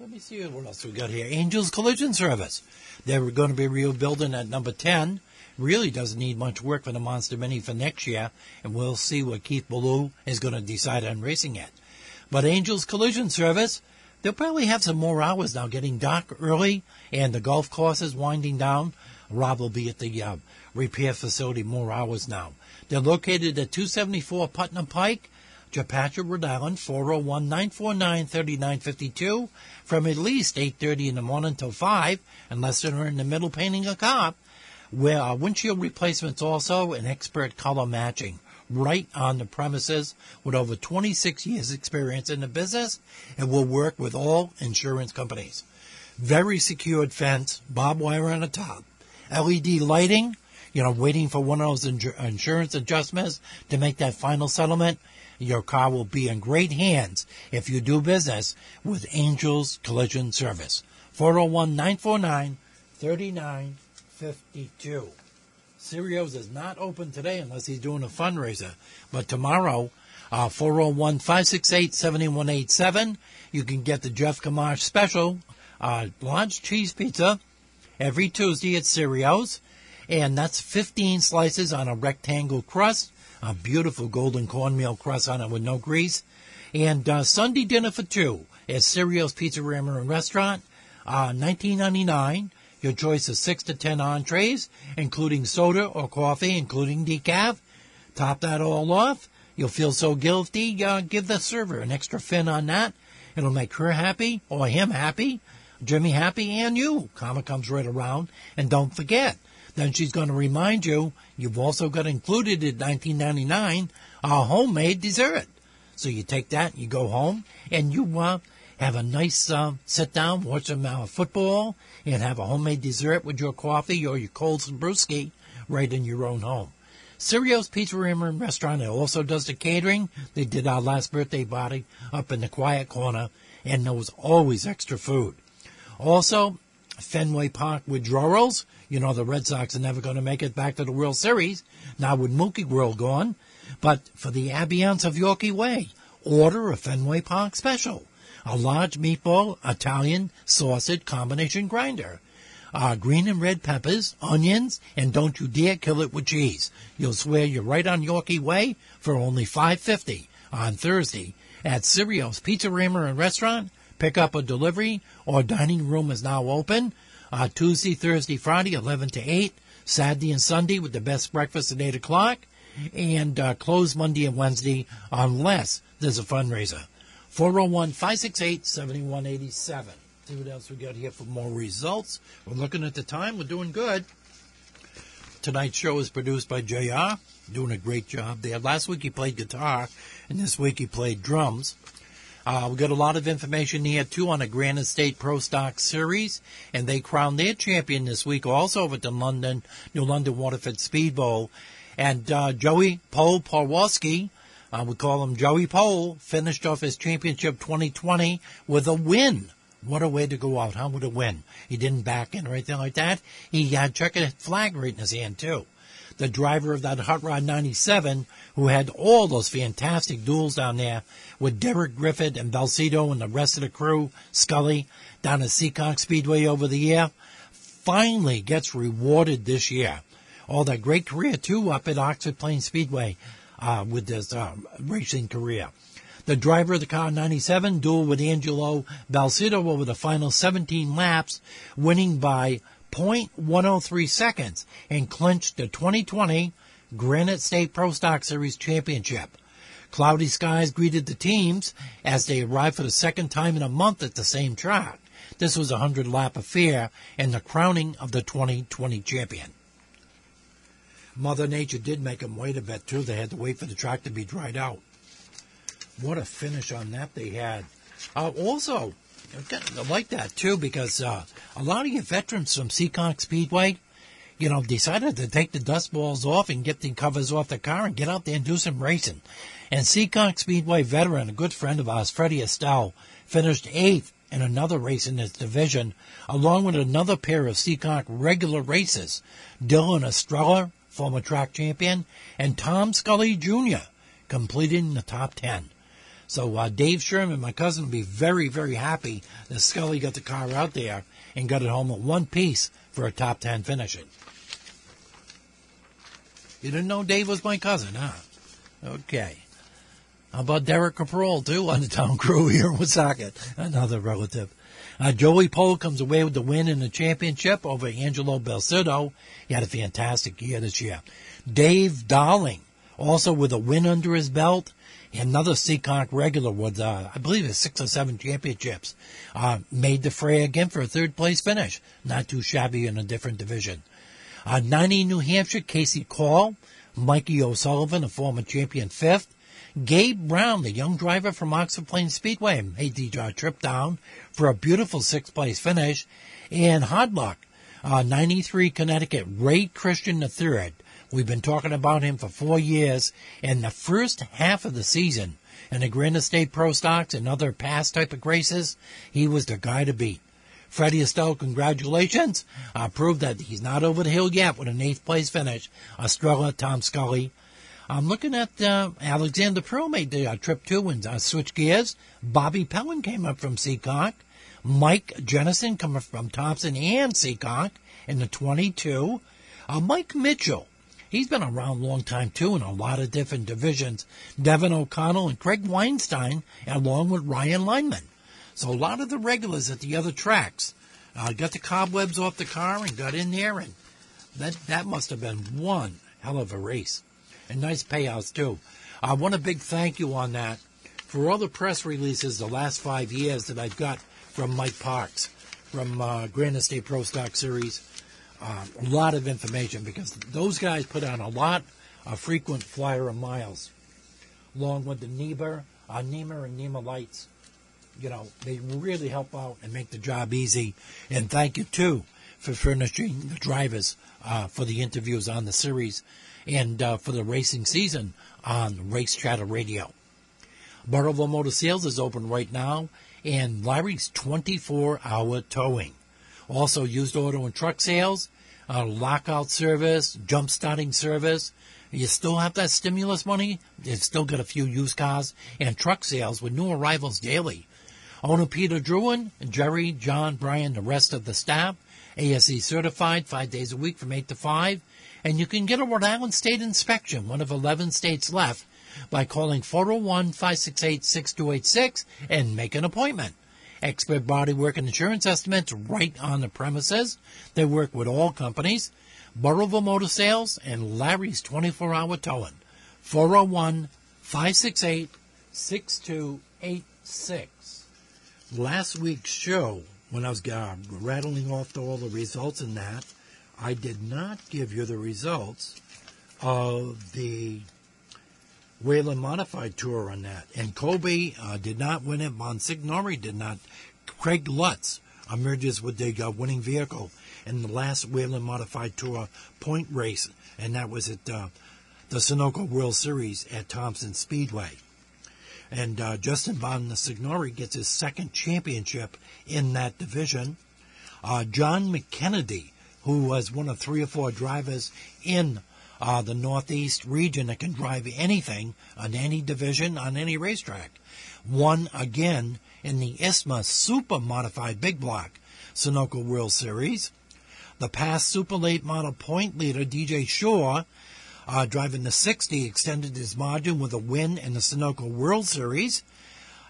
Let me see what else we got here. Angels Collision Service. They're going to be rebuilding at number 10. Really doesn't need much work for the Monster Mini for next year, and we'll see what Keith Ballou is going to decide on racing it. But Angels Collision Service, they'll probably have some more hours now, getting dark early, and the golf course is winding down. Rob will be at the uh, repair facility more hours now. They're located at 274 Putnam Pike, Chepachet, Rhode Island, 401-949-3952, from at least 8.30 in the morning till 5, unless they're in the middle painting a car. Where uh, windshield replacements also and expert color matching right on the premises with over 26 years experience in the business and will work with all insurance companies. Very secured fence, barbed wire on the top, LED lighting, you know, waiting for one of those insur- insurance adjustments to make that final settlement. Your car will be in great hands if you do business with Angels Collision Service. 401 949 3952. Sirios is not open today unless he's doing a fundraiser. But tomorrow, uh, 401 568 7187, you can get the Jeff Kamash special uh, large cheese pizza every Tuesday at Sirios. And that's 15 slices on a rectangle crust, a beautiful golden cornmeal crust on it with no grease. And uh, Sunday dinner for two at Sirios Pizza Rammer and Restaurant, uh, 1999. Your choice of six to ten entrees, including soda or coffee, including decaf. Top that all off. You'll feel so guilty. Uh, give the server an extra fin on that. It'll make her happy or him happy. Jimmy Happy and you. Karma comes right around. And don't forget, then she's going to remind you you've also got included in 1999 a homemade dessert. So you take that, you go home, and you uh, have a nice uh, sit down, watch some uh, football, and have a homemade dessert with your coffee or your cold brewski right in your own home. Sirios Pizzeria and Restaurant also does the catering. They did our last birthday party up in the quiet corner, and there was always extra food. Also, Fenway Park withdrawals. You know the Red Sox are never going to make it back to the World Series now with Mookie World gone. But for the ambiance of Yawkey Way, order a Fenway Park special. A large meatball Italian sausage combination grinder. Uh, green and red peppers, onions, and don't you dare kill it with cheese. You'll swear you're right on Yawkey Way for only five fifty on Thursday at Sirios Pizzeria and Restaurant. Pick up a delivery or dining room is now open. Uh, Tuesday, Thursday, Friday, 11 to 8. Saturday and Sunday with the best breakfast at 8 o'clock. And uh, close Monday and Wednesday unless there's a fundraiser. 401 568 7187. See what else we got here for more results. We're looking at the time. We're doing good. Tonight's show is produced by JR. Doing a great job there. Last week he played guitar, and this week he played drums. Uh, we got a lot of information here too on the Granite State Pro Stock Series, and they crowned their champion this week also at the London New London Waterford Speed Bowl. And uh, Joey Paul Pawlowski, uh, we call him Joey Pole, finished off his championship 2020 with a win. What a way to go out, huh? With a win. He didn't back in or anything like that. He had checkered flag right in his hand too. The driver of that Hot Rod 97, who had all those fantastic duels down there with Derek Griffith and Belsito and the rest of the crew, Scully, down at Seekonk Speedway over the year, finally gets rewarded this year. All that great career too up at Oxford Plains Speedway uh, with his uh, racing career. The driver of the car 97 duel with Angelo Belsito over the final 17 laps, winning by 0.103 seconds and clinched the 2020 Granite State Pro Stock Series championship. Cloudy skies greeted the teams as they arrived for the second time in a month at the same track. This was a 100 lap affair and the crowning of the 2020 champion. Mother Nature did make them wait a bit too. They had to wait for the track to be dried out. What a finish on that they had. Uh, also, I like that too because uh, a lot of your veterans from Seekonk Speedway, you know, decided to take the dust balls off and get the covers off the car and get out there and do some racing. And Seekonk Speedway veteran, a good friend of ours, Freddie Estelle, finished eighth in another race in his division, along with another pair of Seekonk regular races, Dylan Estrella, former track champion, and Tom Scully Jr., completing the top 10. So uh, Dave Sherman, my cousin, will be very, very happy that Scully got the car out there and got it home at one piece for a top 10 finishing. You didn't know Dave was my cousin, huh? Okay. How about Derek Caprol, too, on the town crew here in Woonsocket? Another relative. Uh, Joey Pole comes away with the win in the championship over Angelo Belsito. He had a fantastic year this year. Dave Darling, also with a win under his belt. Another Seekonk regular with, uh, I believe, it's six or seven championships. Uh, made the fray again for a third place finish. Not too shabby in a different division. Uh, 90 New Hampshire, Casey Call. Mikey O'Sullivan, a former champion, fifth. Gabe Brown, the young driver from Oxford Plains Speedway, made the uh, trip down for a beautiful sixth place finish. And hard luck, uh, 93 Connecticut, Ray Christian III. We've been talking about him for four years. And the first half of the season, in the Granite State Pro Stocks and other past type of races, he was the guy to beat. Freddie Estelle, congratulations. Uh, proved that he's not over the hill yet with an eighth place finish. Estrella, Tom Scully. I'm looking at uh, Alexander Pro made the uh, trip too and uh, switch gears. Bobby Pellin came up from Seekonk. Mike Jennison coming from Thompson and Seekonk in the 22. Uh, Mike Mitchell, he's been around a long time too in a lot of different divisions. Devin O'Connell and Craig Weinstein along with Ryan Lineman. So a lot of the regulars at the other tracks uh, got the cobwebs off the car and got in there and that, that must have been one hell of a race and nice payouts too. I want a big thank you on that for all the press releases the last five years that I've got from Mike Parks. from uh, Granite State Pro Stock Series. Uh, a lot of information because those guys put on a lot of frequent flyer miles, along with the NEMA, uh, NEMA and NEMA lights. You know, they really help out and make the job easy. And thank you too for furnishing the drivers uh, for the interviews on the series and uh, for the racing season on Race Chatter Radio. Burrillville Motor Sales is open right now, and Larry's 24 hour towing. Also, used auto and truck sales, uh, lockout service, jump starting service. You still have that stimulus money. You've still got a few used cars and truck sales with new arrivals daily. Owner Peter Druin, Jerry, John, Brian, the rest of the staff, ASE certified five days a week from 8 to 5. And you can get a Rhode Island state inspection, one of 11 states left, by calling 401 568 6286 and make an appointment. Expert bodywork and insurance estimates right on the premises. They work with all companies. Burrillville Motor Sales and Larry's 24 hour towing. 401 568 6286. Last week's show, when I was uh, rattling off all the results in that, I did not give you the results of the Whelen Modified Tour on that. And Kobe uh, did not win it. Monsignori did not. Craig Lutz emerges with the uh, winning vehicle in the last Whelen Modified Tour point race, and that was at uh, the Sunoco World Series at Thompson Speedway. And uh, Justin Bonsignore gets his second championship in that division. Uh, John McKennedy, who was one of three or four drivers in uh, the Northeast region that can drive anything on any division on any racetrack. Won again in the ISMA Super Modified Big Block Sunoco World Series. The past Super Late Model point leader, DJ Shaw, uh, driving the 60, extended his margin with a win in the Sunoco World Series.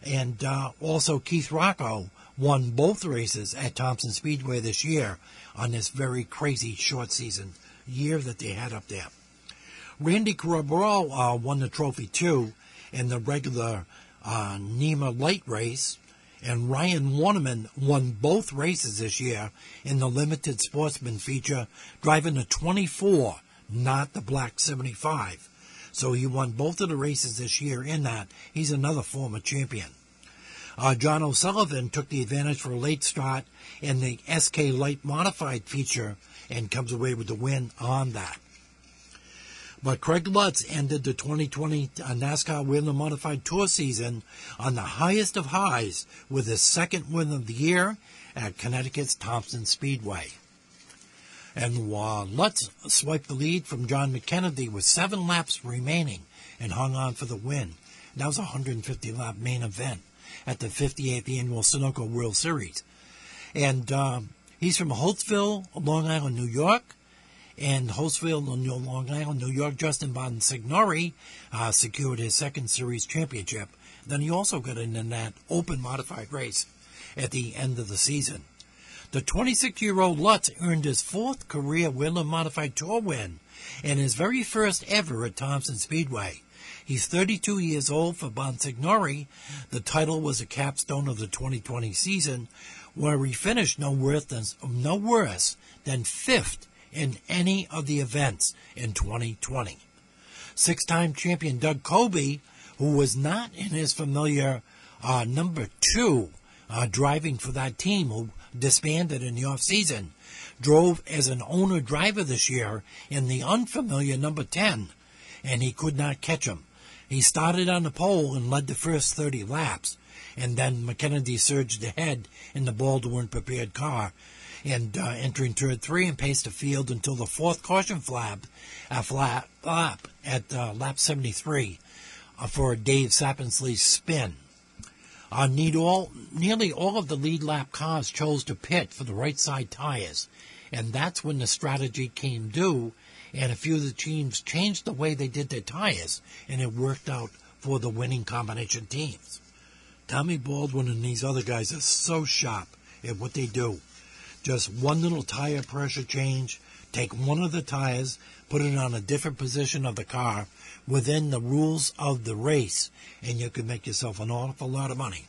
And uh, also Keith Rocco won both races at Thompson Speedway this year on this very crazy short season year that they had up there. Randy Coraboro uh, won the trophy too in the regular uh, NEMA light race, and Ryan Warneman won both races this year in the limited sportsman feature, driving the 24, not the black 75. So he won both of the races this year in that. He's another former champion. Uh, John O'Sullivan took the advantage for a late start in the SK Light Modified feature and comes away with the win on that. But Craig Lutz ended the 2020 NASCAR Whelen Modified Tour season on the highest of highs with his second win of the year at Connecticut's Thompson Speedway. And uh, Lutz swiped the lead from John McKennedy with seven laps remaining and hung on for the win. That was a 150 lap main event at the 58th annual Sunoco World Series. And um, he's from Holtsville, Long Island, New York and Holtsville, Long Island, New York, Justin Bonsignore uh, secured his second series championship. Then he also got in, in that open modified race at the end of the season. The 26 year old Lutz earned his fourth career Whelen Modified Tour win and his very first ever at Thompson Speedway. He's 32 years old for Bonsignore. The title was a capstone of the 2020 season, where he finished no worse than, no worse than fifth in any of the events in 2020. Six time champion Doug Coby, who was not in his familiar uh, number two uh, driving for that team, who disbanded in the off season, drove as an owner driver this year in the unfamiliar number 10, and he could not catch him. He started on the pole and led the first 30 laps, and then McKennedy surged ahead in the Baldwin prepared car and uh, entering turn three and paced the field until the fourth caution flap, uh, flap, lap at uh, lap 73 uh, for Dave Sapienza's spin. Uh, all, nearly all of the lead lap cars chose to pit for the right side tires, and that's when the strategy came due, and a few of the teams changed the way they did their tires, and it worked out for the winning combination teams. Tommy Baldwin and these other guys are so sharp at what they do. Just one little tire pressure change, take one of the tires, put it on a different position of the car within the rules of the race, and you could make yourself an awful lot of money.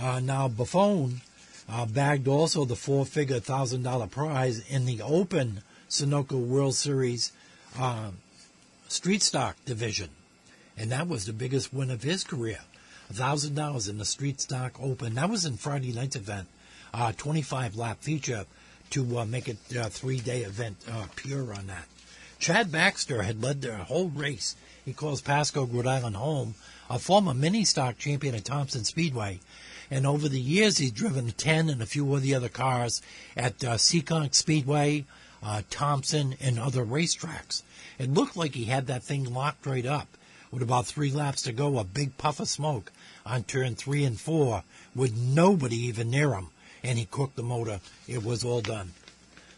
Uh, now, Buffon uh, bagged also the four-figure thousand dollar prize in the Open Sunoco World Series uh, Street Stock Division, and that was the biggest win of his career. thousand dollars in the Street Stock Open. That was in Friday night's event, uh, 25 lap feature to uh, make it a three-day event uh, pure on that. Chad Baxter had led the whole race. He calls Pascoag, Rhode Island home, a former mini stock champion at Thompson Speedway. And over the years, he's driven 10 and a few of the other cars at uh, Seekonk Speedway, uh, Thompson, and other racetracks. It looked like he had that thing locked right up. With about three laps to go, a big puff of smoke on turn three and four with nobody even near him. And he cooked the motor. It was all done.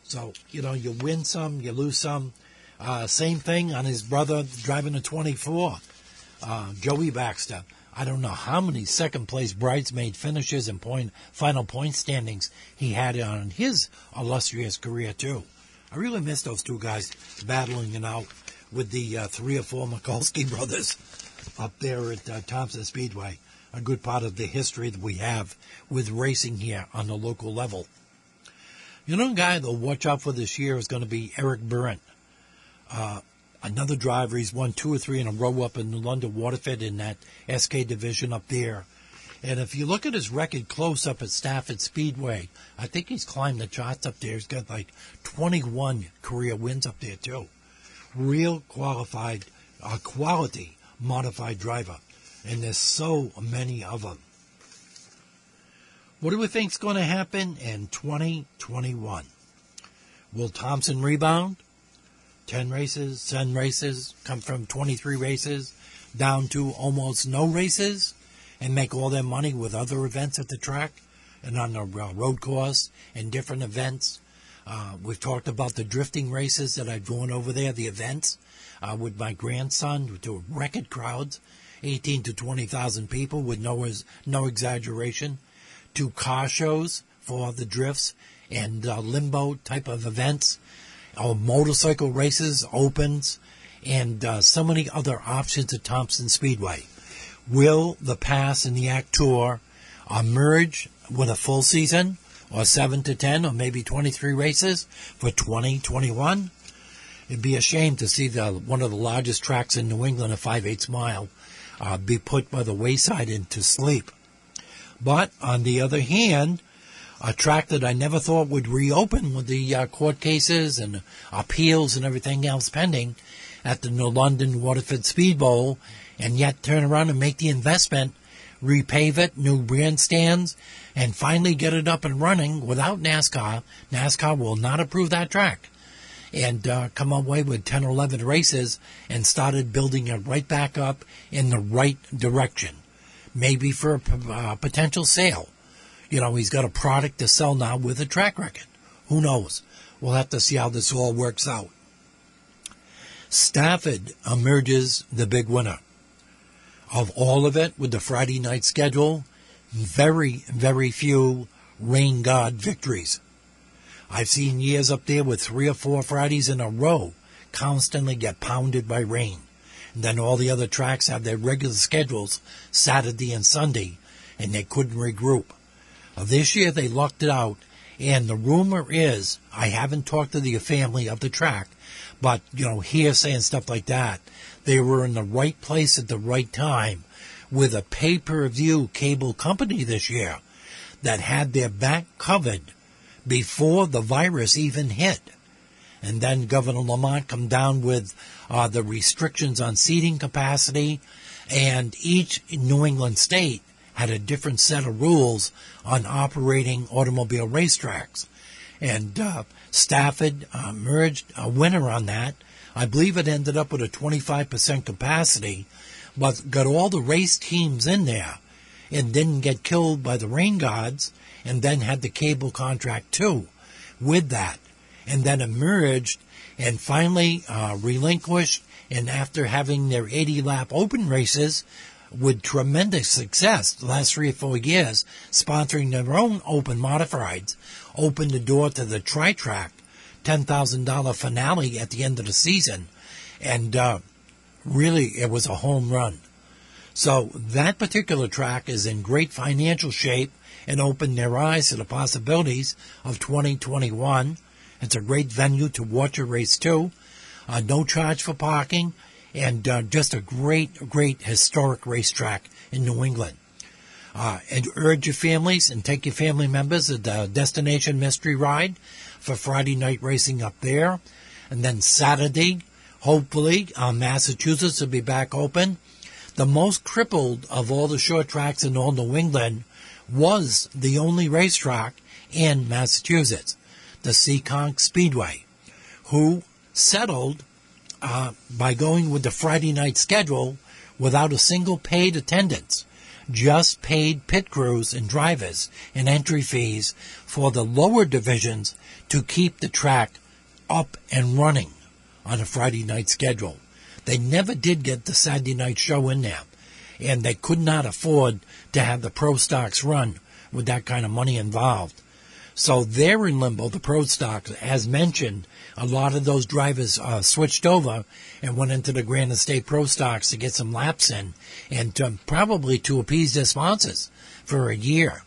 So, you know, you win some, you lose some. Uh, same thing on his brother driving a 24, uh, Joey Baxter. I don't know how many second place bridesmaid finishes and point final point standings he had on his illustrious career too. I really miss those two guys battling it out with the uh, three or four Mikulski brothers up there at uh, Thompson Speedway. A good part of the history that we have with racing here on the local level. You know, guy that'll watch out for this year is going to be Eric Burrent. Uh, another driver. He's won two or three in a row up in the London Waterford in that SK division up there. And if you look at his record close up at Stafford Speedway, I think he's climbed the charts up there. He's got like 21 career wins up there too. Real qualified, uh, quality modified driver. And there's so many of them. What do we think's going to happen in 2021? Will Thompson rebound? 10 races, 10 races, come from 23 races down to almost no races and make all their money with other events at the track and on the road course and different events. Uh, we've talked about the drifting races that I've gone over there, the events uh, with my grandson to record crowds, 18 to 20,000 people with no, no exaggeration, to car shows for the drifts and uh, limbo type of events or motorcycle races, opens, and uh, so many other options at Thompson Speedway. Will the Pass and the Act Tour uh, merge with a full season, or 7 to 10, or maybe 23 races for 2021? It'd be a shame to see the one of the largest tracks in New England, a 5 8 mile, uh, be put by the wayside into sleep. But on the other hand, a track that I never thought would reopen with the uh, court cases and appeals and everything else pending at the New London Waterford Speed Bowl, and yet turn around and make the investment, repave it, new grandstands, and finally get it up and running without NASCAR. NASCAR will not approve that track. And uh, come away with 10 or 11 races and started building it right back up in the right direction. Maybe for a uh, potential sale. You know, he's got a product to sell now with a track record. Who knows? We'll have to see how this all works out. Stafford emerges the big winner. Of all of it, with the Friday night schedule, very, very few rain god victories. I've seen years up there with three or four Fridays in a row constantly get pounded by rain. And then all the other tracks have their regular schedules Saturday and Sunday, and they couldn't regroup. This year they lucked it out, and the rumor is I haven't talked to the family of the track, but you know, hearsay and stuff like that. They were in the right place at the right time with a pay-per-view cable company this year that had their back covered before the virus even hit. And then Governor Lamont come down with uh, the restrictions on seating capacity, and each New England state had a different set of rules on operating automobile racetracks. And uh, Stafford uh, merged a winner on that. I believe it ended up with a 25% capacity, but got all the race teams in there and didn't get killed by the rain gods, and then had the cable contract too with that, and then emerged and finally uh, relinquished. And after having their 80 lap open races with tremendous success the last three or four years, sponsoring their own open modifieds, opened the door to the tri track $10,000 finale at the end of the season. And uh, really, it was a home run. So that particular track is in great financial shape and opened their eyes to the possibilities of 2021. It's a great venue to watch a race too. Uh, no charge for parking and uh, just a great, great historic racetrack in New England. Uh, and urge your families and take your family members to the Destination Mystery Ride for Friday night racing up there. And then Saturday, hopefully, uh, Massachusetts will be back open. The most crippled of all the short tracks in all New England was the only racetrack in Massachusetts, the Seekonk Speedway, who settled uh, by going with the Friday night schedule without a single paid attendance, just paid pit crews and drivers and entry fees for the lower divisions to keep the track up and running on a Friday night schedule. They never did get the Saturday night show in there, and they could not afford to have the pro stocks run with that kind of money involved. So they're in limbo, the pro stocks. As mentioned, a lot of those drivers uh, switched over and went into the Granite State Pro Stocks to get some laps in and to, probably to appease their sponsors for a year.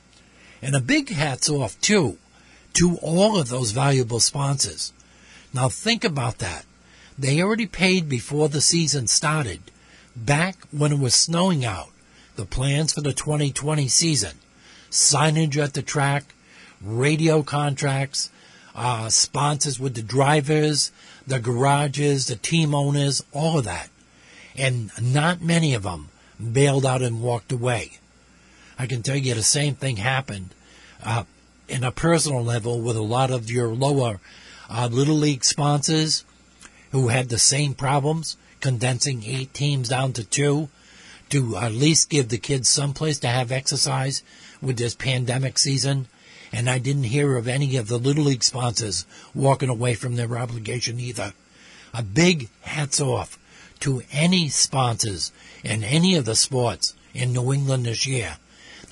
And a big hats off, too, to all of those valuable sponsors. Now think about that. They already paid before the season started, back when it was snowing out, the plans for the 2020 season. Signage at the track, radio contracts, uh, sponsors with the drivers, the garages, the team owners, all of that. And not many of them bailed out and walked away. I can tell you the same thing happened uh, in a personal level with a lot of your lower uh, little league sponsors who had the same problems, condensing eight teams down to two to at least give the kids some place to have exercise with this pandemic season. And I didn't hear of any of the Little League sponsors walking away from their obligation either. A big hats off to any sponsors in any of the sports in New England this year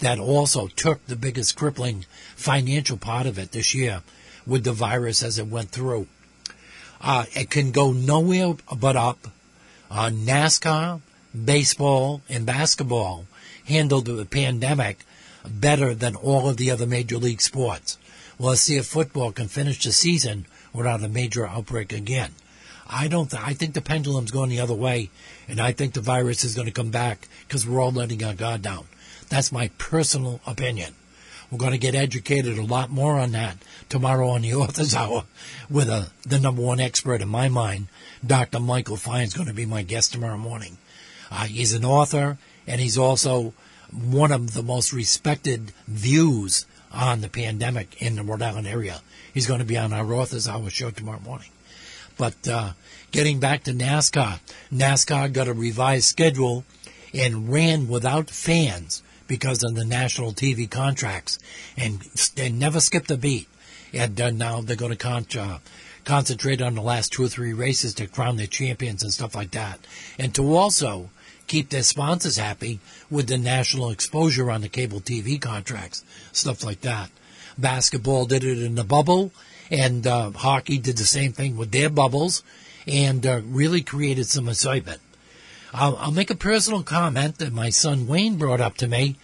that also took the biggest crippling financial part of it this year with the virus as it went through. Uh, it can go nowhere but up. Uh, NASCAR, baseball, and basketball handled the pandemic better than all of the other major league sports. Well, see if football can finish the season without a major outbreak again. I don't. Th- I think the pendulum's going the other way, and I think the virus is going to come back because we're all letting our guard down. That's my personal opinion. We're going to get educated a lot more on that tomorrow on the Authors Hour with a, the number one expert in my mind, Dr. Michael Fine is going to be my guest tomorrow morning. Uh, he's an author, and he's also one of the most respected views on the pandemic in the Rhode Island area. He's going to be on our Authors Hour show tomorrow morning. But uh, getting back to NASCAR, NASCAR got a revised schedule and ran without fans because of the national TV contracts, and they never skipped a beat. And uh, now they're going to con- uh, concentrate on the last two or three races to crown their champions and stuff like that, and to also keep their sponsors happy with the national exposure on the cable TV contracts, stuff like that. Basketball did it in the bubble, and uh, hockey did the same thing with their bubbles, and uh, really created some excitement. I'll, I'll make a personal comment that my son Wayne brought up to me,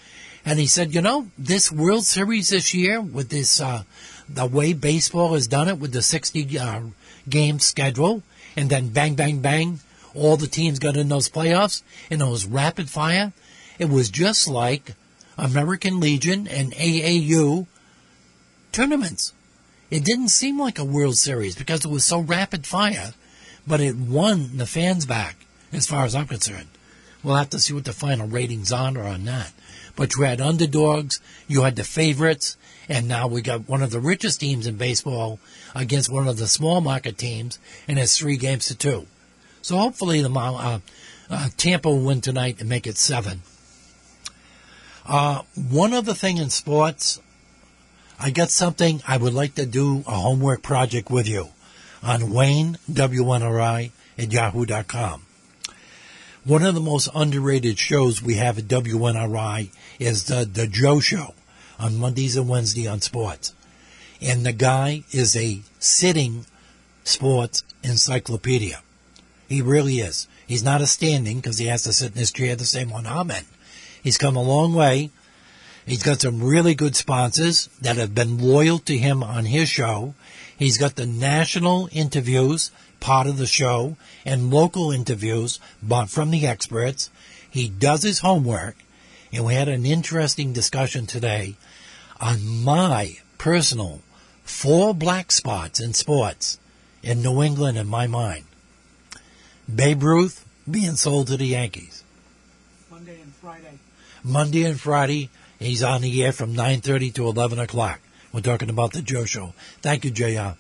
and he said, "You know, this World Series this year with this uh, the way baseball has done it with the 60 uh, game schedule, and then bang, bang, bang, all the teams got in those playoffs, and it was rapid fire. It was just like American Legion and AAU tournaments. It didn't seem like a World Series because it was so rapid fire, but it won the fans back, as far as I'm concerned. We'll have to see what the final ratings on are on that. But you had underdogs, you had the favorites, and now we got one of the richest teams in baseball against one of the small market teams, and it's three games to two. So hopefully the uh, uh, Tampa will win tonight and make it seven. Uh, one other thing in sports, I got something I would like to do a homework project with you on Wayne WNRI at yahoo.com. One of the most underrated shows we have at WNRI is the the Joe Show on Mondays and Wednesday on sports, and the guy is a sitting sports encyclopedia. He really is. He's not a standing because he has to sit in his chair the same one I'm in. He's come a long way. He's got some really good sponsors that have been loyal to him on his show. He's got the national interviews, part of the show, and local interviews bought from the experts. He does his homework, and we had an interesting discussion today on my personal four black spots in sports in New England in my mind. Babe Ruth being sold to the Yankees. Monday and Friday. Monday and Friday, he's on the air from 9.30 to 11 o'clock. We're talking about the Joe Show. Thank you, JR.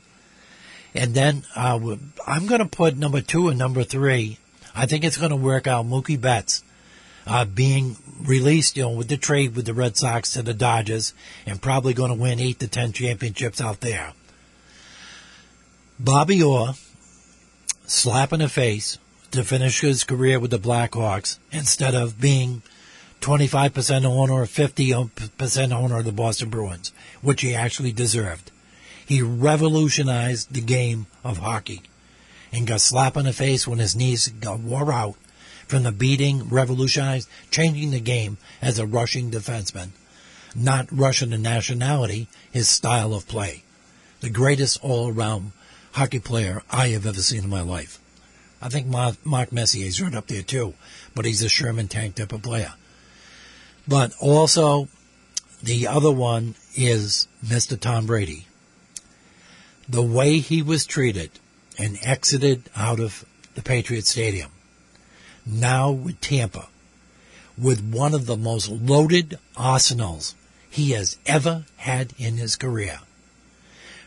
And then uh, I'm going to put number two and number three. I think it's going to work out. Mookie Betts uh, being released, you know, with the trade with the Red Sox to the Dodgers, and probably going to win eight to ten championships out there. Bobby Orr slap in the face to finish his career with the Blackhawks instead of being 25% owner or 50% owner of the Boston Bruins, which he actually deserved. He revolutionized the game of hockey and got slapped in the face when his knees got wore out from the beating, revolutionized, changing the game as a rushing defenseman, not Russian in nationality, his style of play. The greatest all-around hockey player I have ever seen in my life. I think Mark, Mark Messier's right up there too, but he's a Sherman tank type of player. But also, the other one is Mr. Tom Brady. The way he was treated and exited out of the Patriot Stadium. Now with Tampa, with one of the most loaded arsenals he has ever had in his career.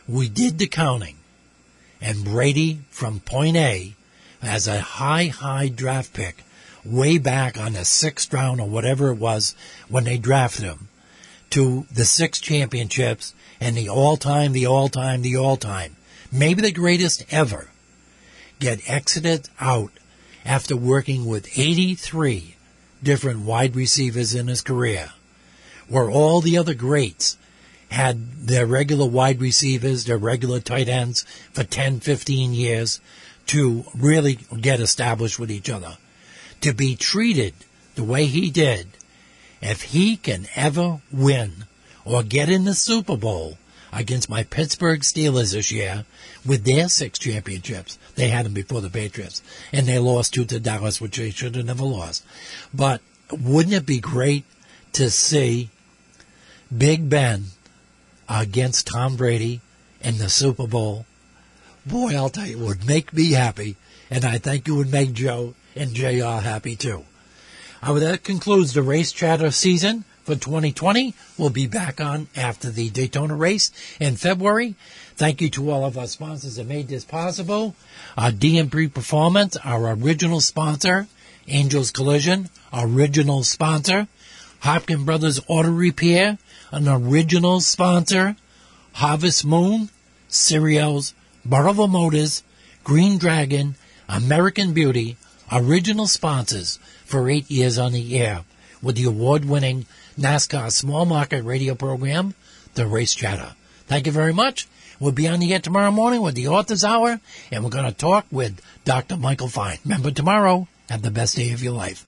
We did the counting, and Brady from point A as a high, high draft pick way back on the sixth round or whatever it was when they drafted him to the six championships and the all time, the all time, the all time, maybe the greatest ever, get exited out after working with 83 different wide receivers in his career, where all the other greats had their regular wide receivers, their regular tight ends for 10, 15 years to really get established with each other. To be treated the way he did, if he can ever win or get in the Super Bowl against my Pittsburgh Steelers this year with their six championships, they had them before the Patriots, and they lost two to Dallas, which they should have never lost. But wouldn't it be great to see Big Ben against Tom Brady in the Super Bowl? Boy, I'll tell you, it would make me happy, and I think it would make Joe and JR happy too. Uh, that concludes the race chatter season for 2020. We'll be back on after the Daytona race in February. Thank you to all of our sponsors that made this possible. Uh, D&B Performance, our original sponsor. Angels Collision, original sponsor. Hopkins Brothers Auto Repair, an original sponsor. Harvest Moon, Cereals, Barlow Motors, Green Dragon, American Beauty, original sponsors for eight years on the air with the award-winning NASCAR small market radio program, The Race Chatter. Thank you very much. We'll be on the air tomorrow morning with the Author's Hour, and we're going to talk with Dr. Michael Fine. Remember tomorrow, have the best day of your life.